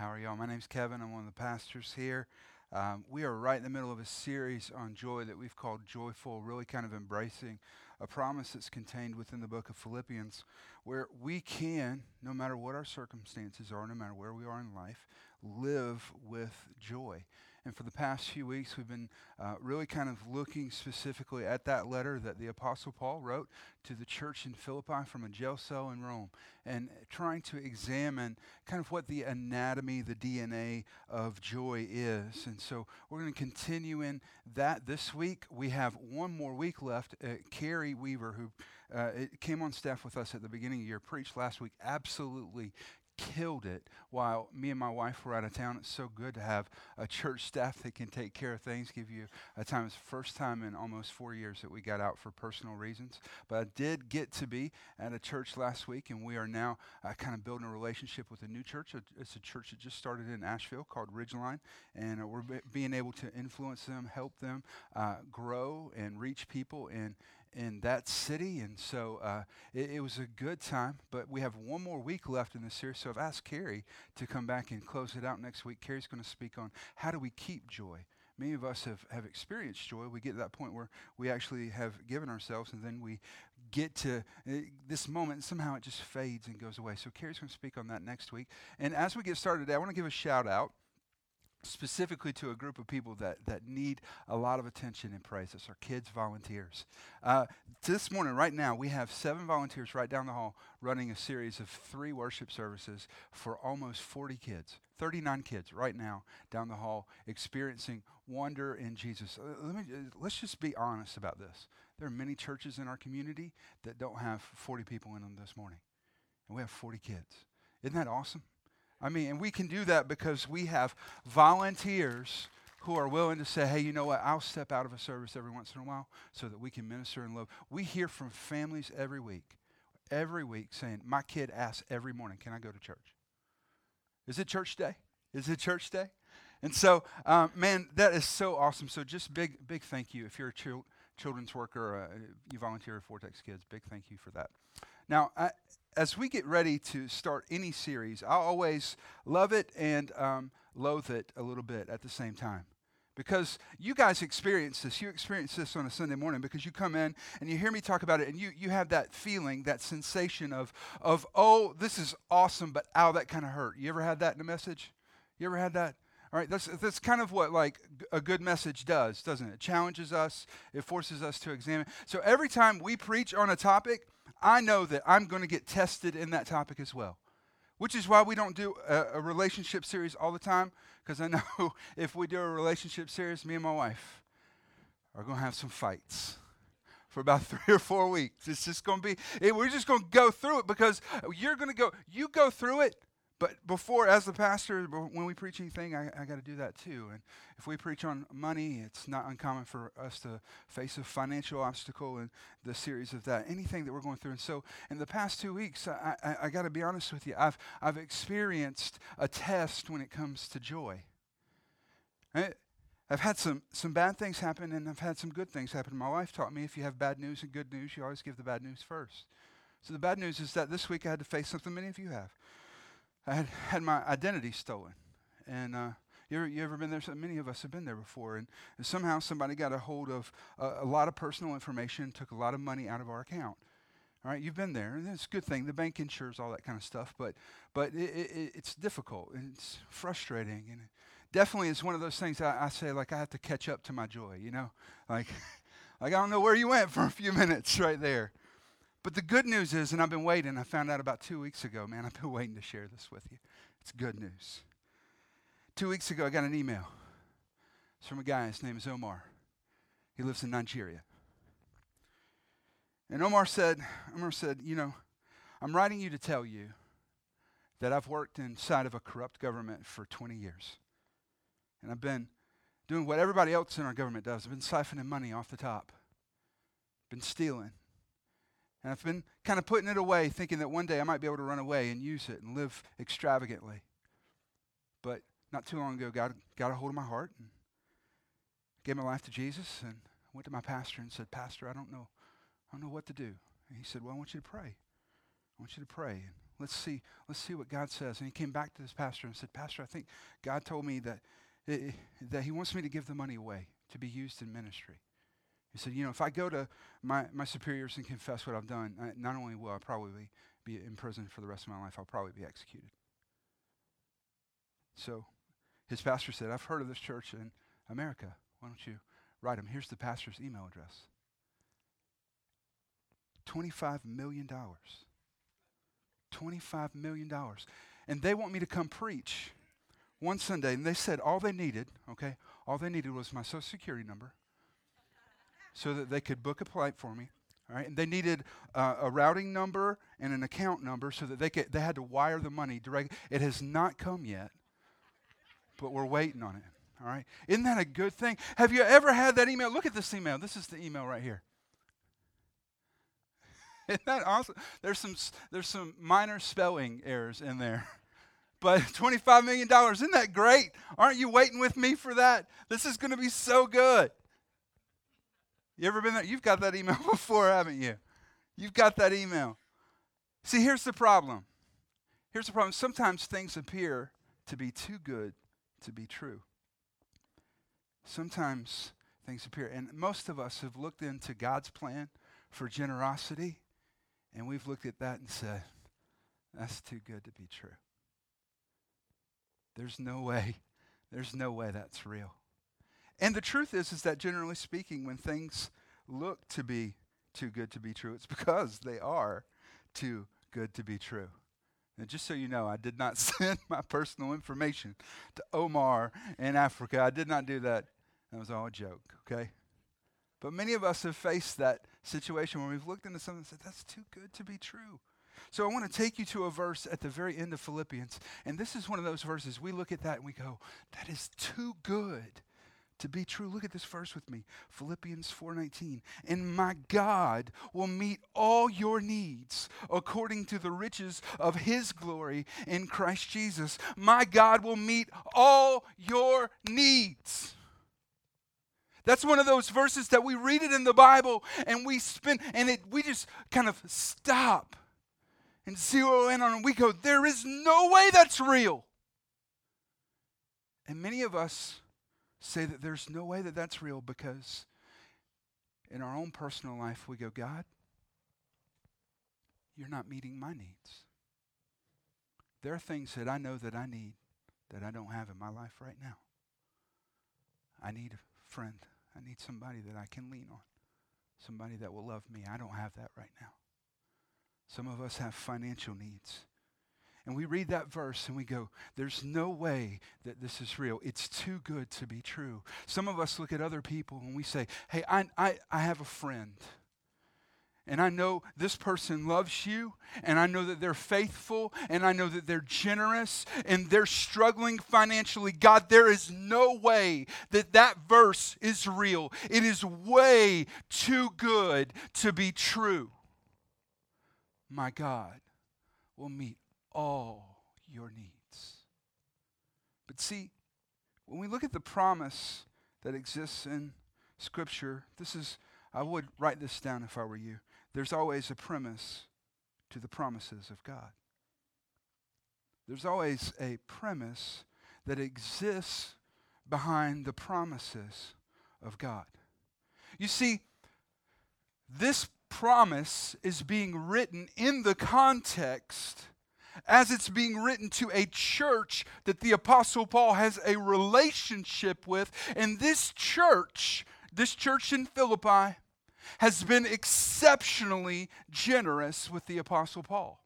How are y'all? My name's Kevin. I'm one of the pastors here. Um, we are right in the middle of a series on joy that we've called Joyful, really kind of embracing a promise that's contained within the book of Philippians, where we can, no matter what our circumstances are, no matter where we are in life, live with joy. And for the past few weeks, we've been uh, really kind of looking specifically at that letter that the Apostle Paul wrote to the church in Philippi from a jail cell in Rome and trying to examine kind of what the anatomy, the DNA of joy is. And so we're going to continue in that this week. We have one more week left. Uh, Carrie Weaver, who uh, came on staff with us at the beginning of the year, preached last week, absolutely killed it while me and my wife were out of town. It's so good to have a church staff that can take care of things, give you a time. It's the first time in almost four years that we got out for personal reasons. But I did get to be at a church last week, and we are now uh, kind of building a relationship with a new church. It's a church that just started in Asheville called Ridgeline, and uh, we're be- being able to influence them, help them uh, grow, and reach people in in that city. And so uh, it, it, was a good time. But we have one more week left in the series. So I've asked Carrie to come back and close it out next week. Carrie's going to speak on how do we keep joy. Many of us have, have experienced joy. We get to that point where we actually have given ourselves, and then we get to uh, this moment, and somehow it just fades and goes away. So, Carrie's going to speak on that next week. And as we get started today, I want to give a shout out specifically to a group of people that, that need a lot of attention and praise. It's our kids volunteers. Uh, this morning, right now, we have seven volunteers right down the hall running a series of three worship services for almost 40 kids, 39 kids right now down the hall experiencing wonder in Jesus. Uh, let me, uh, let's just be honest about this. There are many churches in our community that don't have 40 people in them this morning, and we have 40 kids. Isn't that awesome? I mean, and we can do that because we have volunteers who are willing to say, hey, you know what, I'll step out of a service every once in a while so that we can minister and love. We hear from families every week, every week saying, my kid asks every morning, can I go to church? Is it church day? Is it church day? And so, um, man, that is so awesome. So just big, big thank you. If you're a chil- children's worker, uh, you volunteer at Vortex Kids, big thank you for that. Now, I, as we get ready to start any series, I always love it and um, loathe it a little bit at the same time. Because you guys experience this. You experience this on a Sunday morning because you come in and you hear me talk about it and you, you have that feeling, that sensation of, of, oh, this is awesome, but ow, that kind of hurt. You ever had that in a message? You ever had that? All right, that's, that's kind of what like a good message does, doesn't it? It challenges us, it forces us to examine. So every time we preach on a topic, I know that I'm going to get tested in that topic as well. Which is why we don't do a, a relationship series all the time, because I know if we do a relationship series, me and my wife are going to have some fights for about three or four weeks. It's just going to be, it, we're just going to go through it because you're going to go, you go through it, but before, as the pastor, when we preach anything, I, I got to do that too. And if we preach on money, it's not uncommon for us to face a financial obstacle in the series of that, anything that we're going through. And so, in the past two weeks, I, I, I got to be honest with you, I've, I've experienced a test when it comes to joy. I, I've had some, some bad things happen, and I've had some good things happen. My wife taught me if you have bad news and good news, you always give the bad news first. So, the bad news is that this week I had to face something many of you have. I had had my identity stolen. And uh, you, ever, you ever been there? So many of us have been there before. And, and somehow somebody got a hold of a lot of personal information, took a lot of money out of our account. All right, you've been there, and it's a good thing. The bank insures all that kind of stuff, but but it, it, it's difficult and it's frustrating, and definitely it's one of those things I, I, say like I have to catch up to my joy. You know, like like I don't know where you went for a few minutes right there. But the good news is, and I've been waiting, I found out about two weeks ago, man, I've been waiting to share this with you. It's good news. Two weeks ago, I got an email. It's from a guy, his name is Omar. He lives in Nigeria. And Omar said, Omar said, you know, I'm writing you to tell you that I've worked inside of a corrupt government for 20 years. And I've been doing what everybody else in our government does. I've been siphoning money off the top, been stealing. And I've been kind of putting it away, thinking that one day I might be able to run away and use it and live extravagantly. But not too long ago, God got a hold of my heart and gave my life to Jesus and I went to my pastor and said, Pastor, I don't know, I don't know what to do. And he said, Well, I want you to pray. I want you to pray. And let's see, let's see what God says. And he came back to this pastor and said, Pastor, I think God told me that, it, that he wants me to give the money away to be used in ministry. He said, you know, if I go to my, my superiors and confess what I've done, I, not only will I probably be in prison for the rest of my life, I'll probably be executed. So his pastor said, I've heard of this church in America. Why don't you write him? Here's the pastor's email address. $25 million. $25 million. And they want me to come preach one Sunday. And they said all they needed, okay, all they needed was my social security number so that they could book a flight for me. All right, and they needed uh, a routing number and an account number so that they could, they had to wire the money direct. It has not come yet, but we're waiting on it. All right, isn't that a good thing? Have you ever had that email? Look at this email. This is the email right here. Isn't that awesome? There's some there's some minor spelling errors in there. But $25 million, isn't that great? Aren't you waiting with me for that? This is going to be so good. You ever been there? You've got that email before, haven't you? You've got that email. See, here's the problem. Here's the problem. Sometimes things appear to be too good to be true. Sometimes things appear, and most of us have looked into God's plan for generosity, and we've looked at that and said, that's too good to be true. There's no way, there's no way that's real. And the truth is, is that generally speaking, when things look to be too good to be true, it's because they are too good to be true. And just so you know, I did not send my personal information to Omar in Africa. I did not do that. That was all a joke, okay? But many of us have faced that situation where we've looked into something and said, that's too good to be true. So I want to take you to a verse at the very end of Philippians. And this is one of those verses we look at that and we go, that is too good to be true. Look at this verse with me. Philippians 4:19. And my God will meet all your needs according to the riches of his glory in Christ Jesus. My God will meet all your needs. That's one of those verses that we read it in the Bible and we spend and it we just kind of stop and zero in on it. We go, there is no way that's real. And many of us say that there's no way that that's real because in our own personal life we go, God, you're not meeting my needs. There are things that I know that I need that I don't have in my life right now. I need a friend. I need somebody that I can lean on, somebody that will love me. I don't have that right now. Some of us have financial needs. And we read that verse and we go, there's no way that this is real. It's too good to be true. Some of us look at other people and we say, hey, I, I, I have a friend. And I know this person loves you, and I know that they're faithful, and I know that they're generous, and they're struggling financially. God, there is no way that that verse is real. It is way too good to be true. My God will meet all your needs. But see, when we look at the promise that exists in Scripture, this is, I would write this down if I were you. There's always a premise to the promises of God. There's always a premise that exists behind the promises of God. You see, this promise is being written in the context as it's being written to a church that the Apostle Paul has a relationship with. And this church, this church in Philippi, has been exceptionally generous with the Apostle Paul.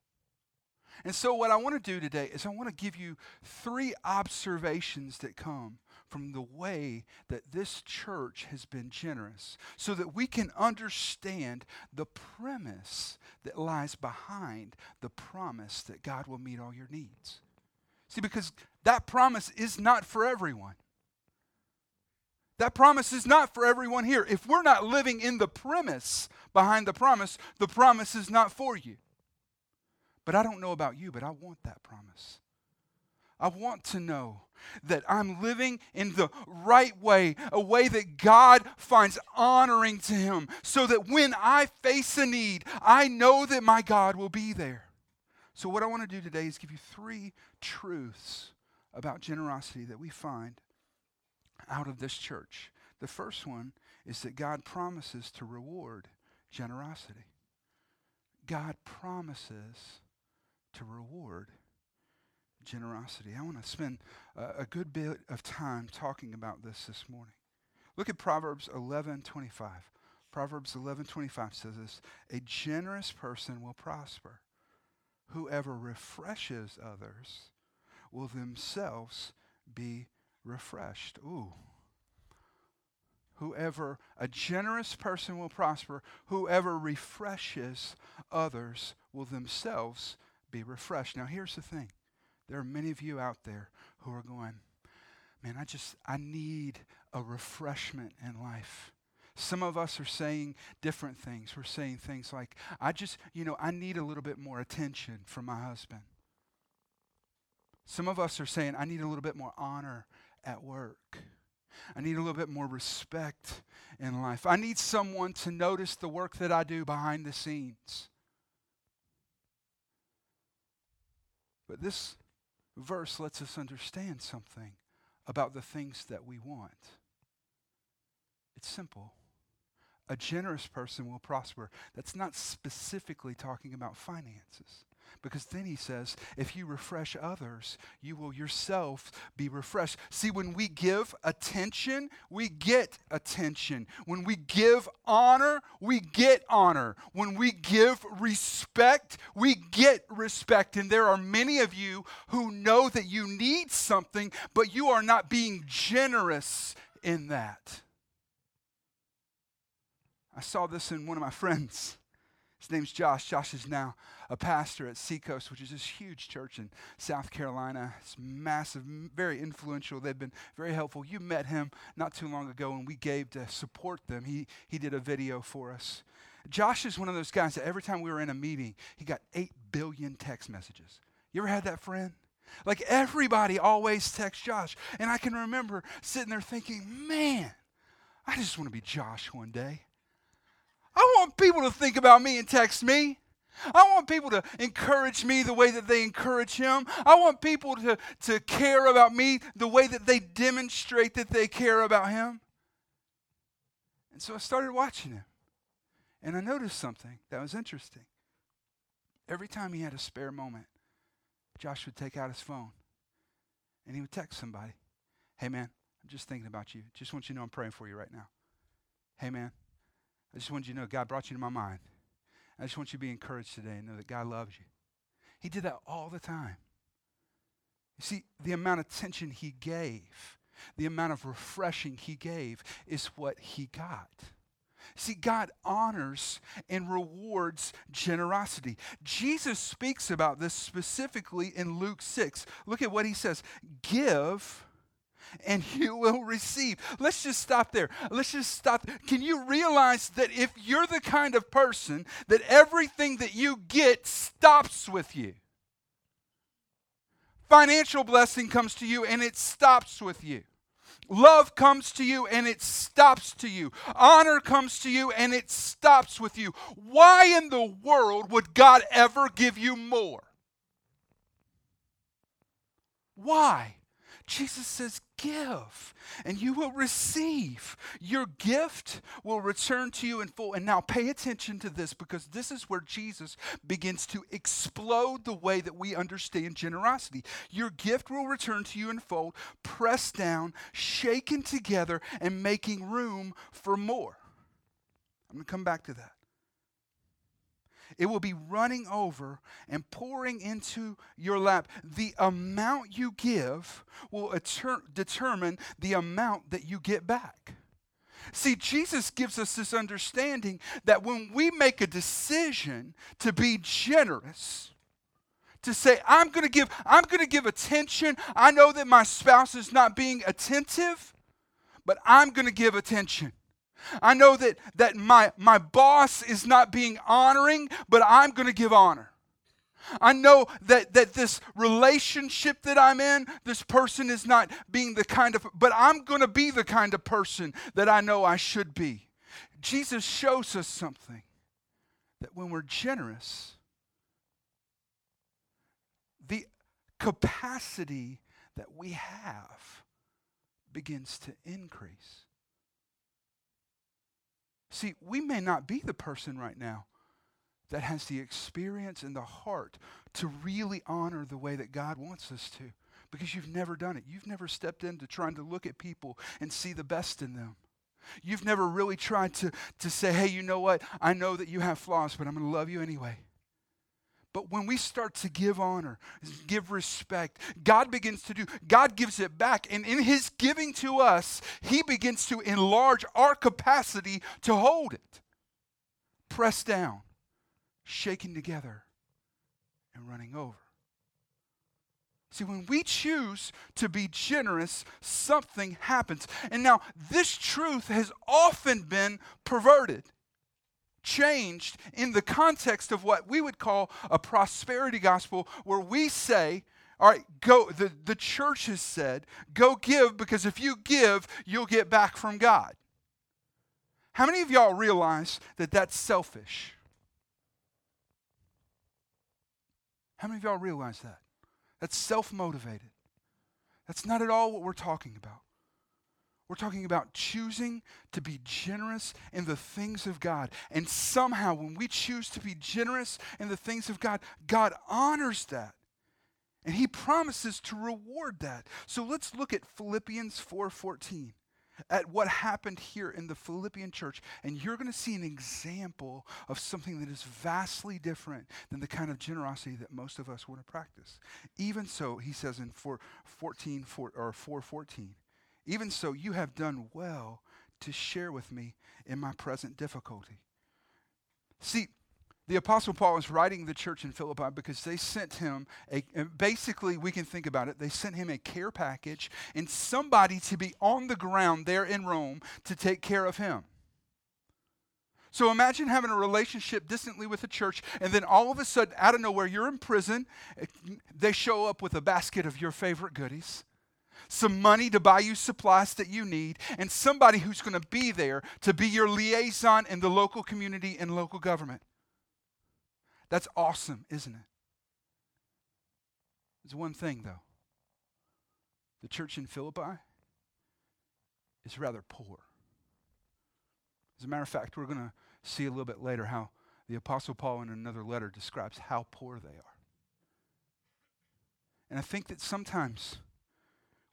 And so, what I want to do today is I want to give you three observations that come from the way that this church has been generous so that we can understand the premise that lies behind the promise that God will meet all your needs. See, because that promise is not for everyone. That promise is not for everyone here. If we're not living in the premise behind the promise, the promise is not for you. But I don't know about you, but I want that promise. I want to know that I'm living in the right way, a way that God finds honoring to Him, so that when I face a need, I know that my God will be there. So, what I want to do today is give you three truths about generosity that we find out of this church. The first one is that God promises to reward generosity. God promises to reward generosity. I want to spend a, a good bit of time talking about this this morning. Look at Proverbs 11:25. Proverbs 11:25 says this, "A generous person will prosper. Whoever refreshes others will themselves be refreshed." Ooh. Whoever a generous person will prosper, whoever refreshes others will themselves be refreshed. Now, here's the thing there are many of you out there who are going, man, I just, I need a refreshment in life. Some of us are saying different things. We're saying things like, I just, you know, I need a little bit more attention from my husband. Some of us are saying, I need a little bit more honor at work. I need a little bit more respect in life. I need someone to notice the work that I do behind the scenes. But this verse lets us understand something about the things that we want. It's simple. A generous person will prosper. That's not specifically talking about finances. Because then he says, if you refresh others, you will yourself be refreshed. See, when we give attention, we get attention. When we give honor, we get honor. When we give respect, we get respect. And there are many of you who know that you need something, but you are not being generous in that. I saw this in one of my friends. His name's Josh. Josh is now a pastor at Seacoast, which is this huge church in South Carolina. It's massive, very influential. They've been very helpful. You met him not too long ago, and we gave to support them. He, he did a video for us. Josh is one of those guys that every time we were in a meeting, he got 8 billion text messages. You ever had that friend? Like everybody always texts Josh. And I can remember sitting there thinking, man, I just want to be Josh one day. I want people to think about me and text me. I want people to encourage me the way that they encourage him. I want people to, to care about me the way that they demonstrate that they care about him. And so I started watching him. And I noticed something that was interesting. Every time he had a spare moment, Josh would take out his phone and he would text somebody Hey, man, I'm just thinking about you. Just want you to know I'm praying for you right now. Hey, man, I just want you to know God brought you to my mind. I just want you to be encouraged today and know that God loves you. He did that all the time. You see, the amount of attention he gave, the amount of refreshing he gave, is what he got. See, God honors and rewards generosity. Jesus speaks about this specifically in Luke 6. Look at what he says Give and you will receive. Let's just stop there. Let's just stop. Can you realize that if you're the kind of person that everything that you get stops with you? Financial blessing comes to you and it stops with you. Love comes to you and it stops to you. Honor comes to you and it stops with you. Why in the world would God ever give you more? Why? Jesus says, Give, and you will receive. Your gift will return to you in full. And now pay attention to this because this is where Jesus begins to explode the way that we understand generosity. Your gift will return to you in full, pressed down, shaken together, and making room for more. I'm going to come back to that. It will be running over and pouring into your lap. The amount you give will determine the amount that you get back. See, Jesus gives us this understanding that when we make a decision to be generous, to say i'm going to give i'm going to give attention i know that my spouse is not being attentive but i'm going to give attention i know that that my my boss is not being honoring but i'm going to give honor I know that, that this relationship that I'm in, this person is not being the kind of, but I'm going to be the kind of person that I know I should be. Jesus shows us something that when we're generous, the capacity that we have begins to increase. See, we may not be the person right now that has the experience and the heart to really honor the way that God wants us to because you've never done it. You've never stepped into trying to look at people and see the best in them. You've never really tried to, to say, hey, you know what? I know that you have flaws, but I'm going to love you anyway. But when we start to give honor, give respect, God begins to do, God gives it back. And in His giving to us, He begins to enlarge our capacity to hold it. Pressed down, shaking together, and running over. See, when we choose to be generous, something happens. And now, this truth has often been perverted changed in the context of what we would call a prosperity gospel, where we say, all right, go, the, the church has said, go give because if you give, you'll get back from God. How many of y'all realize that that's selfish? How many of y'all realize that? That's self motivated. That's not at all what we're talking about. We're talking about choosing to be generous in the things of God. And somehow, when we choose to be generous in the things of God, God honors that. And he promises to reward that. So let's look at Philippians 4:14 at what happened here in the Philippian church and you're going to see an example of something that is vastly different than the kind of generosity that most of us want to practice. Even so, he says in 4, 14 4, or 414 even so, you have done well to share with me in my present difficulty. See, the Apostle Paul is writing the church in Philippi because they sent him a, basically, we can think about it, they sent him a care package and somebody to be on the ground there in Rome to take care of him. So imagine having a relationship distantly with the church, and then all of a sudden, out of nowhere, you're in prison. Eh, they show up with a basket of your favorite goodies some money to buy you supplies that you need, and somebody who's going to be there to be your liaison in the local community and local government. That's awesome, isn't it? There's one thing, though the church in Philippi is rather poor. As a matter of fact, we're going to see a little bit later how the Apostle Paul in another letter describes how poor they are. And I think that sometimes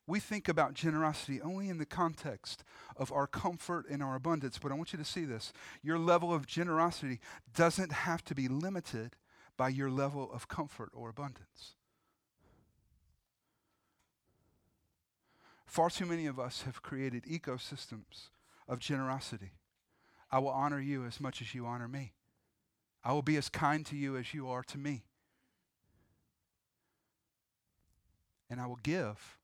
we think about generosity only in the context of our comfort and our abundance. But I want you to see this. Your level of generosity doesn't have to be limited by your level of comfort or abundance. Far too many of us have created ecosystems of generosity. I will honor you as much as you honor me. I will be as kind to you as you are to me. And I will give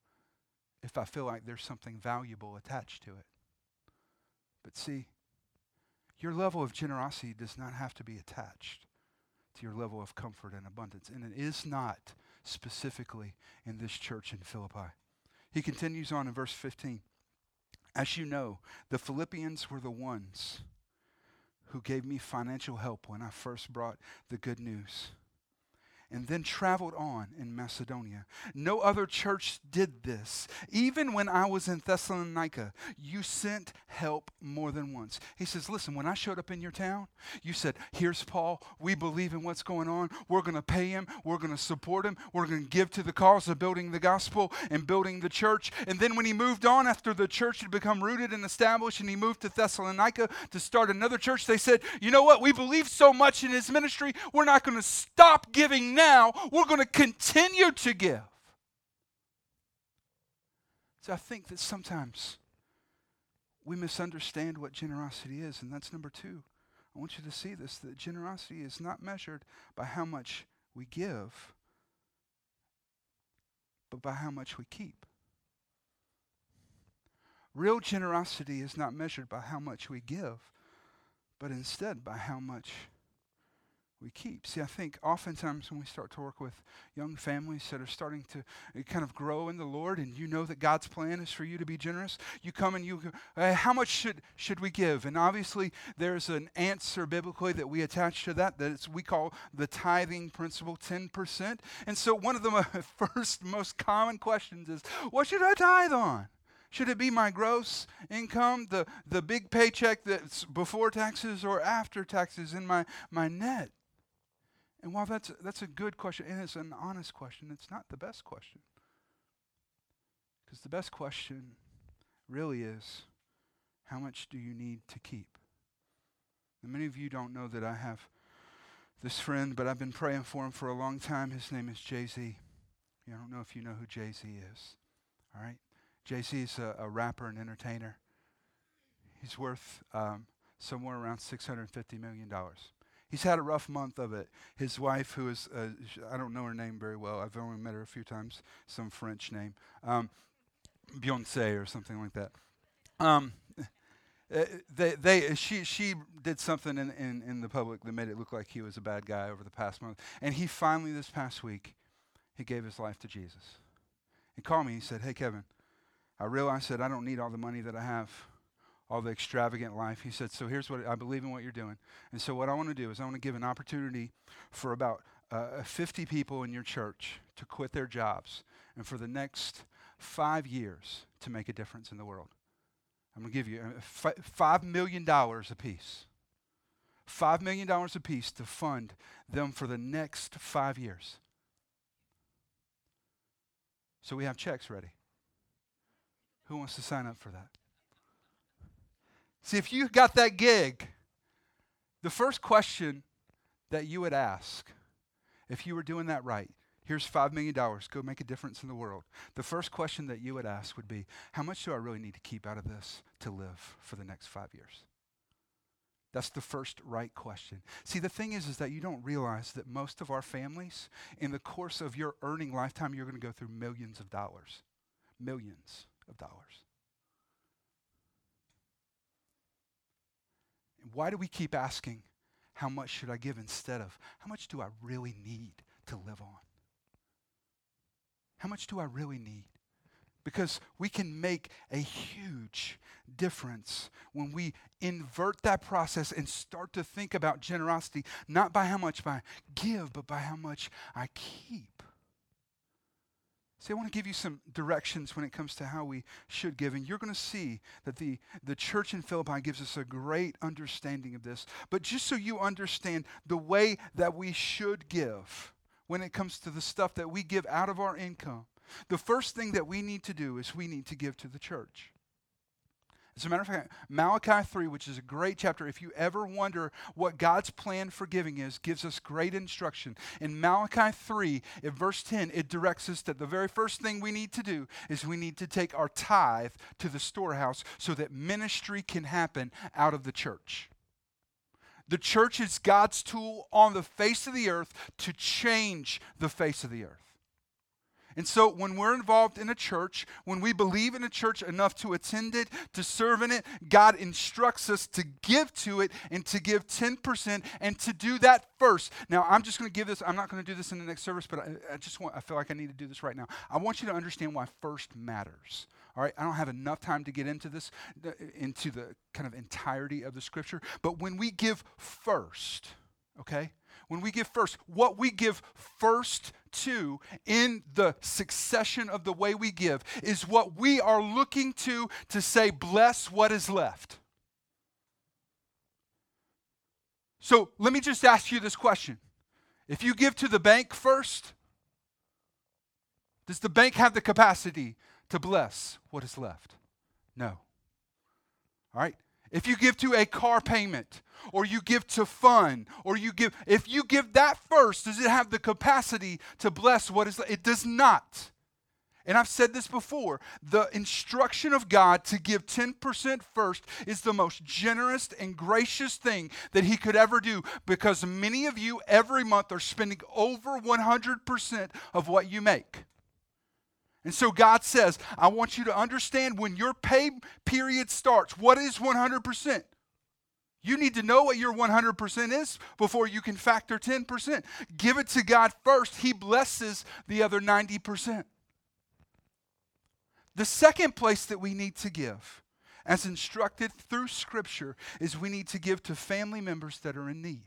if I feel like there's something valuable attached to it. But see, your level of generosity does not have to be attached to your level of comfort and abundance. And it is not specifically in this church in Philippi. He continues on in verse 15. As you know, the Philippians were the ones who gave me financial help when I first brought the good news. And then traveled on in Macedonia. No other church did this. Even when I was in Thessalonica, you sent help more than once. He says, Listen, when I showed up in your town, you said, Here's Paul. We believe in what's going on. We're going to pay him. We're going to support him. We're going to give to the cause of building the gospel and building the church. And then when he moved on, after the church had become rooted and established, and he moved to Thessalonica to start another church, they said, You know what? We believe so much in his ministry, we're not going to stop giving now, we're going to continue to give. So I think that sometimes we misunderstand what generosity is, and that's number two. I want you to see this that generosity is not measured by how much we give, but by how much we keep. Real generosity is not measured by how much we give, but instead by how much we keep. See, I think oftentimes when we start to work with young families that are starting to uh, kind of grow in the Lord and you know that God's plan is for you to be generous, you come and you go, how much should, should we give? And obviously there's an answer biblically that we attach to that that we call the tithing principle, 10%. And so one of the first most common questions is, what should I tithe on? Should it be my gross income, the, the big paycheck that's before taxes or after taxes in my, my net? And while that's, that's a good question and it's an honest question, it's not the best question. Because the best question really is how much do you need to keep? And many of you don't know that I have this friend, but I've been praying for him for a long time. His name is Jay Z. I don't know if you know who Jay Z is. All right? Jay Z is a, a, rapper and entertainer. He's worth um, somewhere around $650 million. He's had a rough month of it. His wife, who is, uh, I don't know her name very well, I've only met her a few times, some French name, um, Beyonce or something like that. Um, uh, they, they, she, she did something in, in, in the public that made it look like he was a bad guy over the past month. And he finally, this past week, he gave his life to Jesus. He called me. He said, Hey, Kevin, I realized that I don't need all the money that I have all the extravagant life. He said, So here's what I believe in what you're doing. And so, what I want to do is, I want to give an opportunity for about uh, 50 people in your church to quit their jobs and for the next five years to make a difference in the world. I'm going to give you uh, $5 million apiece. $5 million apiece to fund them for the next five years. So we have checks ready. Who wants to sign up for that? See, if you got that gig, the first question that you would ask, if you were doing that right, here's $5 million, go make a difference in the world. The first question that you would ask would be, how much do I really need to keep out of this to live for the next five years? That's the first right question. See, the thing is, is that you don't realize that most of our families, in the course of your earning lifetime, you're going to go through millions of dollars. Millions of dollars. Why do we keep asking, how much should I give instead of, how much do I really need to live on? How much do I really need? Because we can make a huge difference when we invert that process and start to think about generosity, not by how much I give, but by how much I keep. See, I want to give you some directions when it comes to how we should give. And you're going to see that the, the church in Philippi gives us a great understanding of this. But just so you understand the way that we should give when it comes to the stuff that we give out of our income, the first thing that we need to do is we need to give to the church. As a matter of fact, Malachi 3, which is a great chapter, if you ever wonder what God's plan for giving is, gives us great instruction. In Malachi 3, in verse 10, it directs us that the very first thing we need to do is we need to take our tithe to the storehouse so that ministry can happen out of the church. The church is God's tool on the face of the earth to change the face of the earth. And so when we're involved in a church, when we believe in a church enough to attend it, to serve in it, God instructs us to give to it and to give 10% and to do that first. Now, I'm just going to give this, I'm not going to do this in the next service, but I, I just want, I feel like I need to do this right now. I want you to understand why first matters. All right, I don't have enough time to get into this, into the kind of entirety of the scripture, but when we give first, okay, when we give first, what we give first to in the succession of the way we give is what we are looking to to say, bless what is left. So let me just ask you this question. If you give to the bank first, does the bank have the capacity to bless what is left? No. All right? If you give to a car payment, or you give to fun, or you give, if you give that first, does it have the capacity to bless what is? It does not. And I've said this before the instruction of God to give 10% first is the most generous and gracious thing that He could ever do because many of you every month are spending over 100% of what you make. And so God says, I want you to understand when your pay period starts, what is 100%? You need to know what your 100% is before you can factor 10%. Give it to God first. He blesses the other 90%. The second place that we need to give, as instructed through Scripture, is we need to give to family members that are in need.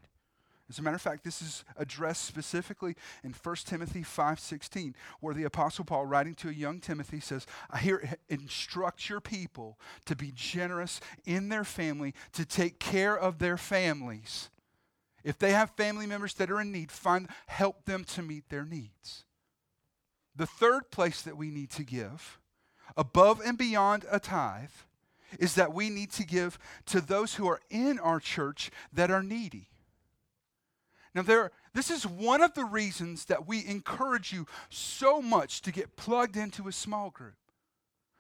As a matter of fact, this is addressed specifically in 1 Timothy 5:16, where the apostle Paul writing to a young Timothy says, "I hear instruct your people to be generous in their family, to take care of their families. If they have family members that are in need, find help them to meet their needs." The third place that we need to give, above and beyond a tithe, is that we need to give to those who are in our church that are needy. Now, there, this is one of the reasons that we encourage you so much to get plugged into a small group.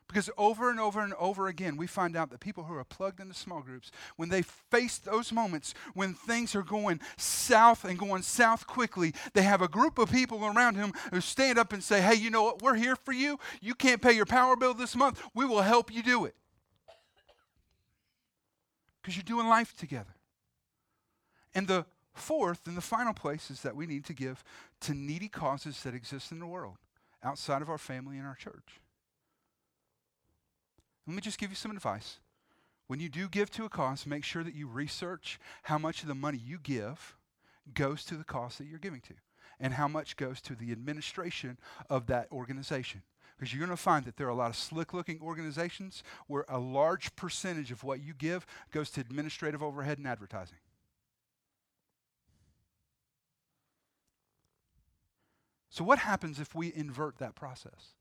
Because over and over and over again, we find out that people who are plugged into small groups, when they face those moments when things are going south and going south quickly, they have a group of people around them who stand up and say, Hey, you know what? We're here for you. You can't pay your power bill this month. We will help you do it. Because you're doing life together. And the Fourth, and the final place, is that we need to give to needy causes that exist in the world outside of our family and our church. Let me just give you some advice. When you do give to a cause, make sure that you research how much of the money you give goes to the cause that you're giving to and how much goes to the administration of that organization. Because you're going to find that there are a lot of slick looking organizations where a large percentage of what you give goes to administrative overhead and advertising. So, what happens if we invert that process?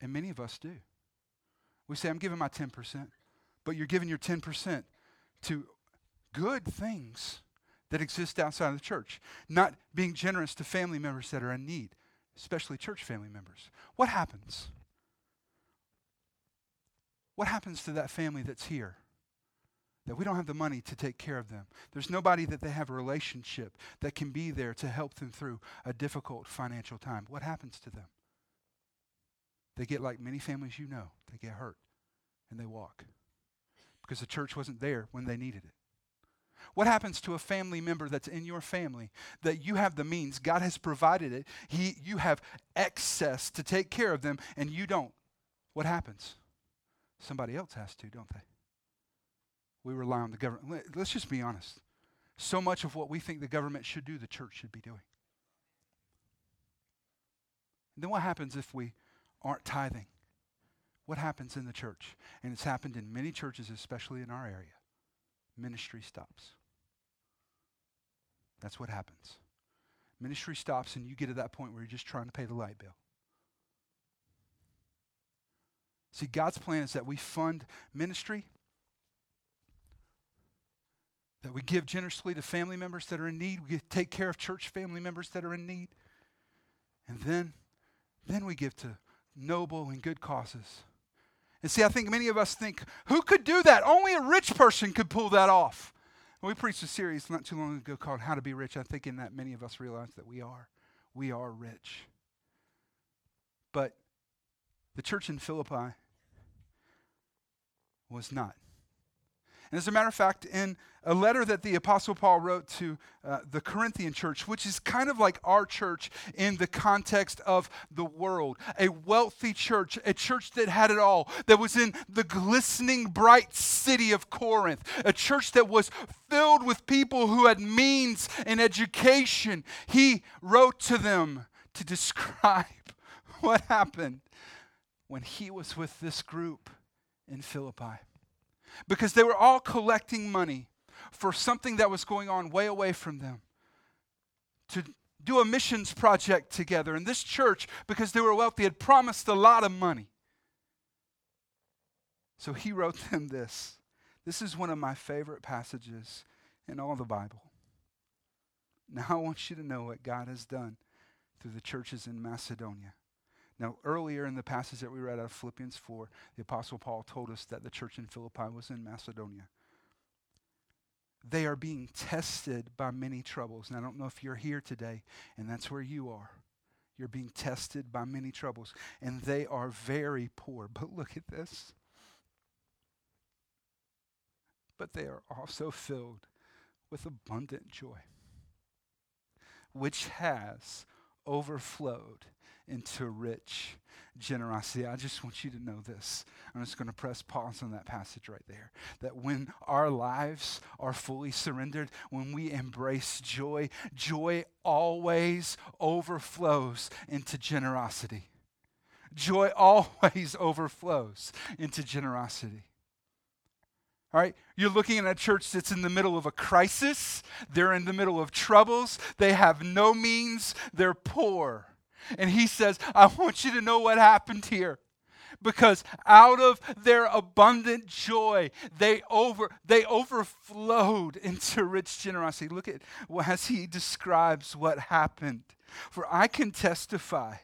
And many of us do. We say, I'm giving my 10%, but you're giving your 10% to good things that exist outside of the church, not being generous to family members that are in need, especially church family members. What happens? What happens to that family that's here? That we don't have the money to take care of them. There's nobody that they have a relationship that can be there to help them through a difficult financial time. What happens to them? They get like many families you know, they get hurt and they walk because the church wasn't there when they needed it. What happens to a family member that's in your family that you have the means, God has provided it, he, you have excess to take care of them, and you don't? What happens? Somebody else has to, don't they? We rely on the government. Let's just be honest. So much of what we think the government should do, the church should be doing. And then what happens if we aren't tithing? What happens in the church? And it's happened in many churches, especially in our area. Ministry stops. That's what happens. Ministry stops, and you get to that point where you're just trying to pay the light bill. See, God's plan is that we fund ministry that we give generously to family members that are in need. We take care of church family members that are in need. And then, then we give to noble and good causes. And see, I think many of us think, who could do that? Only a rich person could pull that off. And we preached a series not too long ago called How to Be Rich. I think in that many of us realize that we are. We are rich. But the church in Philippi was not. And as a matter of fact, in a letter that the Apostle Paul wrote to uh, the Corinthian church, which is kind of like our church in the context of the world, a wealthy church, a church that had it all, that was in the glistening, bright city of Corinth, a church that was filled with people who had means and education. He wrote to them to describe what happened when he was with this group in Philippi. Because they were all collecting money for something that was going on way away from them. To do a missions project together. And this church, because they were wealthy, had promised a lot of money. So he wrote them this. This is one of my favorite passages in all the Bible. Now I want you to know what God has done through the churches in Macedonia. Now, earlier in the passage that we read out of Philippians 4, the Apostle Paul told us that the church in Philippi was in Macedonia. They are being tested by many troubles. And I don't know if you're here today, and that's where you are. You're being tested by many troubles, and they are very poor. But look at this. But they are also filled with abundant joy, which has overflowed into rich generosity. I just want you to know this. I'm just going to press pause on that passage right there. That when our lives are fully surrendered, when we embrace joy, joy always overflows into generosity. Joy always overflows into generosity. All right, you're looking at a church that's in the middle of a crisis. They're in the middle of troubles. They have no means. They're poor. And he says, I want you to know what happened here. Because out of their abundant joy, they over they overflowed into rich generosity. Look at as he describes what happened. For I can testify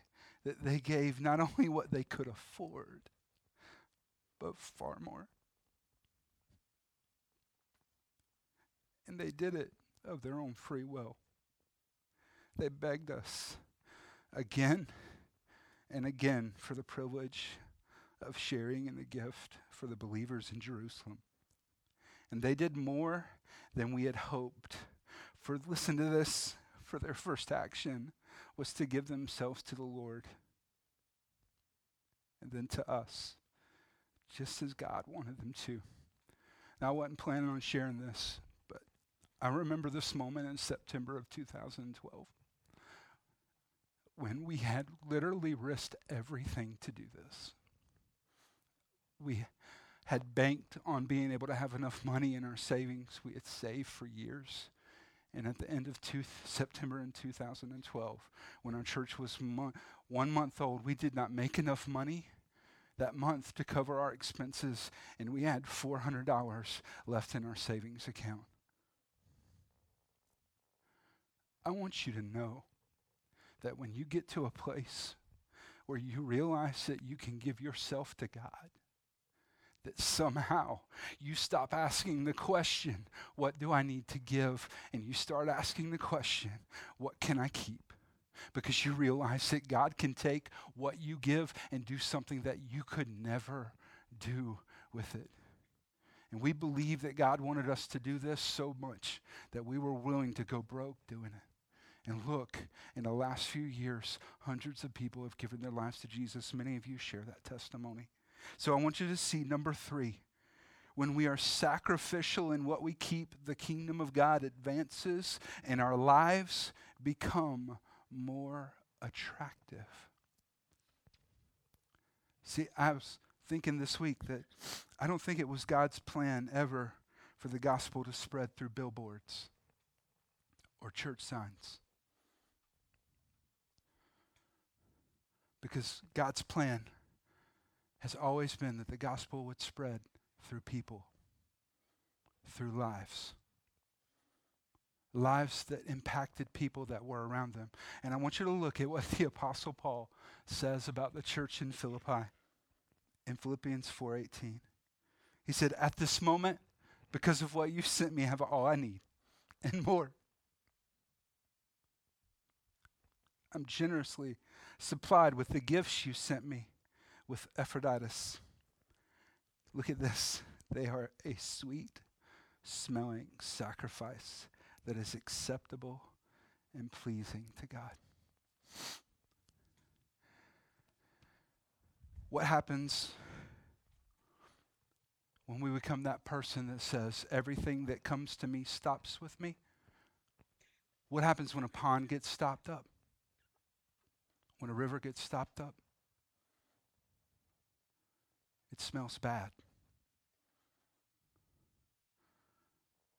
that they gave not only what they could afford, but far more. And they did it of their own free will. They begged us again and again for the privilege of sharing in the gift for the believers in Jerusalem. And they did more than we had hoped. For listen to this, for their first action was to give themselves to the Lord and then to us, just as God wanted them to. Now, I wasn't planning on sharing this, I remember this moment in September of 2012 when we had literally risked everything to do this. We had banked on being able to have enough money in our savings. We had saved for years. And at the end of two, September in 2012, when our church was mo- one month old, we did not make enough money that month to cover our expenses, and we had $400 left in our savings account. I want you to know that when you get to a place where you realize that you can give yourself to God, that somehow you stop asking the question, What do I need to give? and you start asking the question, What can I keep? Because you realize that God can take what you give and do something that you could never do with it. And we believe that God wanted us to do this so much that we were willing to go broke doing it. And look, in the last few years, hundreds of people have given their lives to Jesus. Many of you share that testimony. So I want you to see number three. When we are sacrificial in what we keep, the kingdom of God advances and our lives become more attractive. See, I was thinking this week that I don't think it was God's plan ever for the gospel to spread through billboards or church signs. Because God's plan has always been that the gospel would spread through people, through lives. Lives that impacted people that were around them. And I want you to look at what the apostle Paul says about the church in Philippi in Philippians 4:18. He said, "At this moment, because of what you sent me, I have all I need and more. I'm generously supplied with the gifts you sent me with Epaphroditus. Look at this. They are a sweet smelling sacrifice that is acceptable and pleasing to God. What happens when we become that person that says, everything that comes to me stops with me? What happens when a pond gets stopped up? When a river gets stopped up? It smells bad.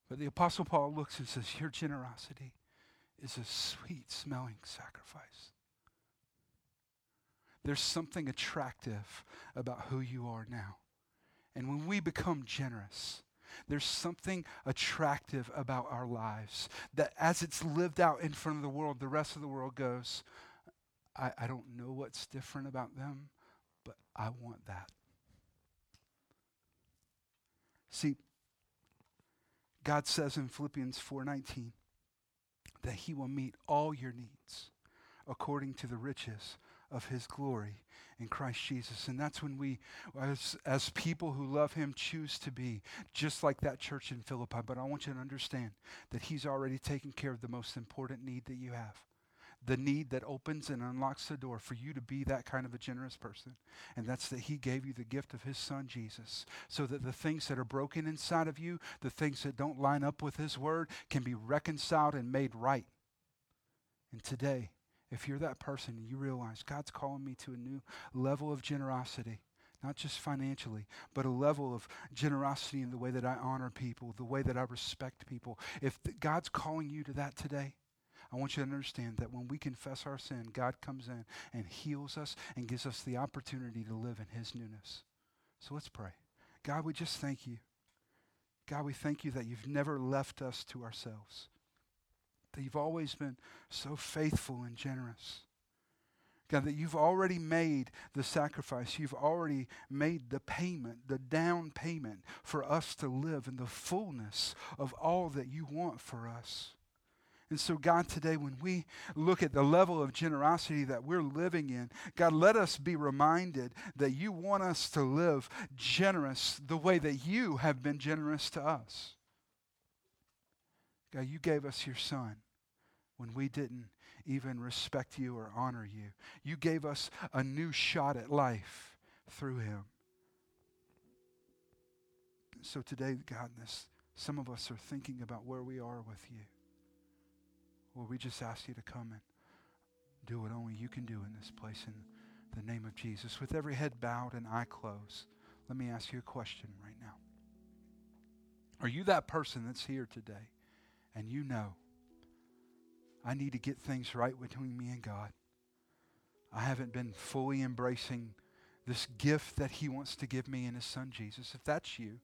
But the Apostle Paul looks and says, Your generosity is a sweet smelling sacrifice. There's something attractive about who you are now. And when we become generous, there's something attractive about our lives that as it's lived out in front of the world, the rest of the world goes, I, I don't know what's different about them, but I want that. See, God says in Philippians 4:19 that he will meet all your needs according to the riches of his glory in Christ Jesus. And that's when we, as, as people who love him, choose to be just like that church in Philippi. But I want you to understand that he's already taken care of the most important need that you have the need that opens and unlocks the door for you to be that kind of a generous person. And that's that He gave you the gift of His Son, Jesus, so that the things that are broken inside of you, the things that don't line up with His Word, can be reconciled and made right. And today, if you're that person and you realize God's calling me to a new level of generosity, not just financially, but a level of generosity in the way that I honor people, the way that I respect people. If God's calling you to that today, I want you to understand that when we confess our sin, God comes in and heals us and gives us the opportunity to live in His newness. So let's pray. God, we just thank you. God, we thank you that you've never left us to ourselves, that you've always been so faithful and generous. God, that you've already made the sacrifice. You've already made the payment, the down payment for us to live in the fullness of all that you want for us. And so, God, today, when we look at the level of generosity that we're living in, God, let us be reminded that you want us to live generous the way that you have been generous to us. God, you gave us your son when we didn't even respect you or honor you. You gave us a new shot at life through him. So today, God, this, some of us are thinking about where we are with you. Lord, we just ask you to come and do what only you can do in this place in the name of Jesus. With every head bowed and eye closed, let me ask you a question right now. Are you that person that's here today and you know I need to get things right between me and God? I haven't been fully embracing this gift that He wants to give me in His Son Jesus. If that's you,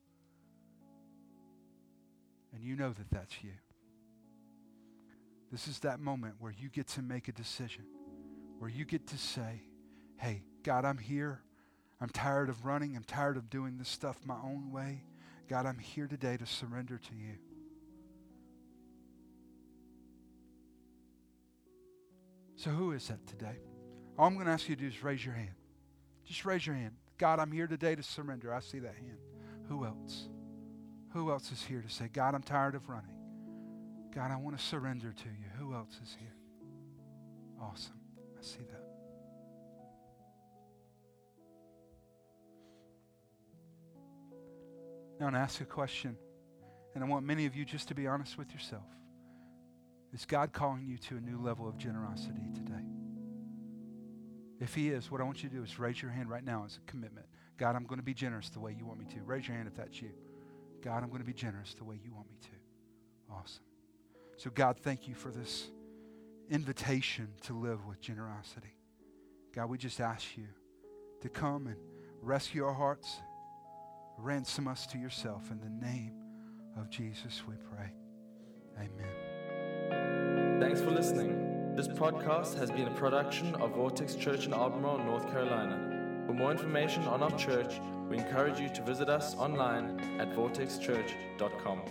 and you know that that's you, this is that moment where you get to make a decision, where you get to say, hey, God, I'm here. I'm tired of running. I'm tired of doing this stuff my own way. God, I'm here today to surrender to you. So, who is that today? All I'm going to ask you to do is raise your hand. Just raise your hand. God, I'm here today to surrender. I see that hand. Who else? Who else is here to say, God, I'm tired of running? God, I want to surrender to you. Who else is here? Awesome. I see that. Now, I want to ask a question, and I want many of you just to be honest with yourself. Is God calling you to a new level of generosity today? If He is, what I want you to do is raise your hand right now as a commitment. God, I'm going to be generous the way you want me to. Raise your hand if that's you. God, I'm going to be generous the way you want me to. Awesome. So, God, thank you for this invitation to live with generosity. God, we just ask you to come and rescue our hearts, ransom us to yourself. In the name of Jesus, we pray. Amen. Thanks for listening. This podcast has been a production of Vortex Church in Albemarle, North Carolina. For more information on our church, we encourage you to visit us online at vortexchurch.com.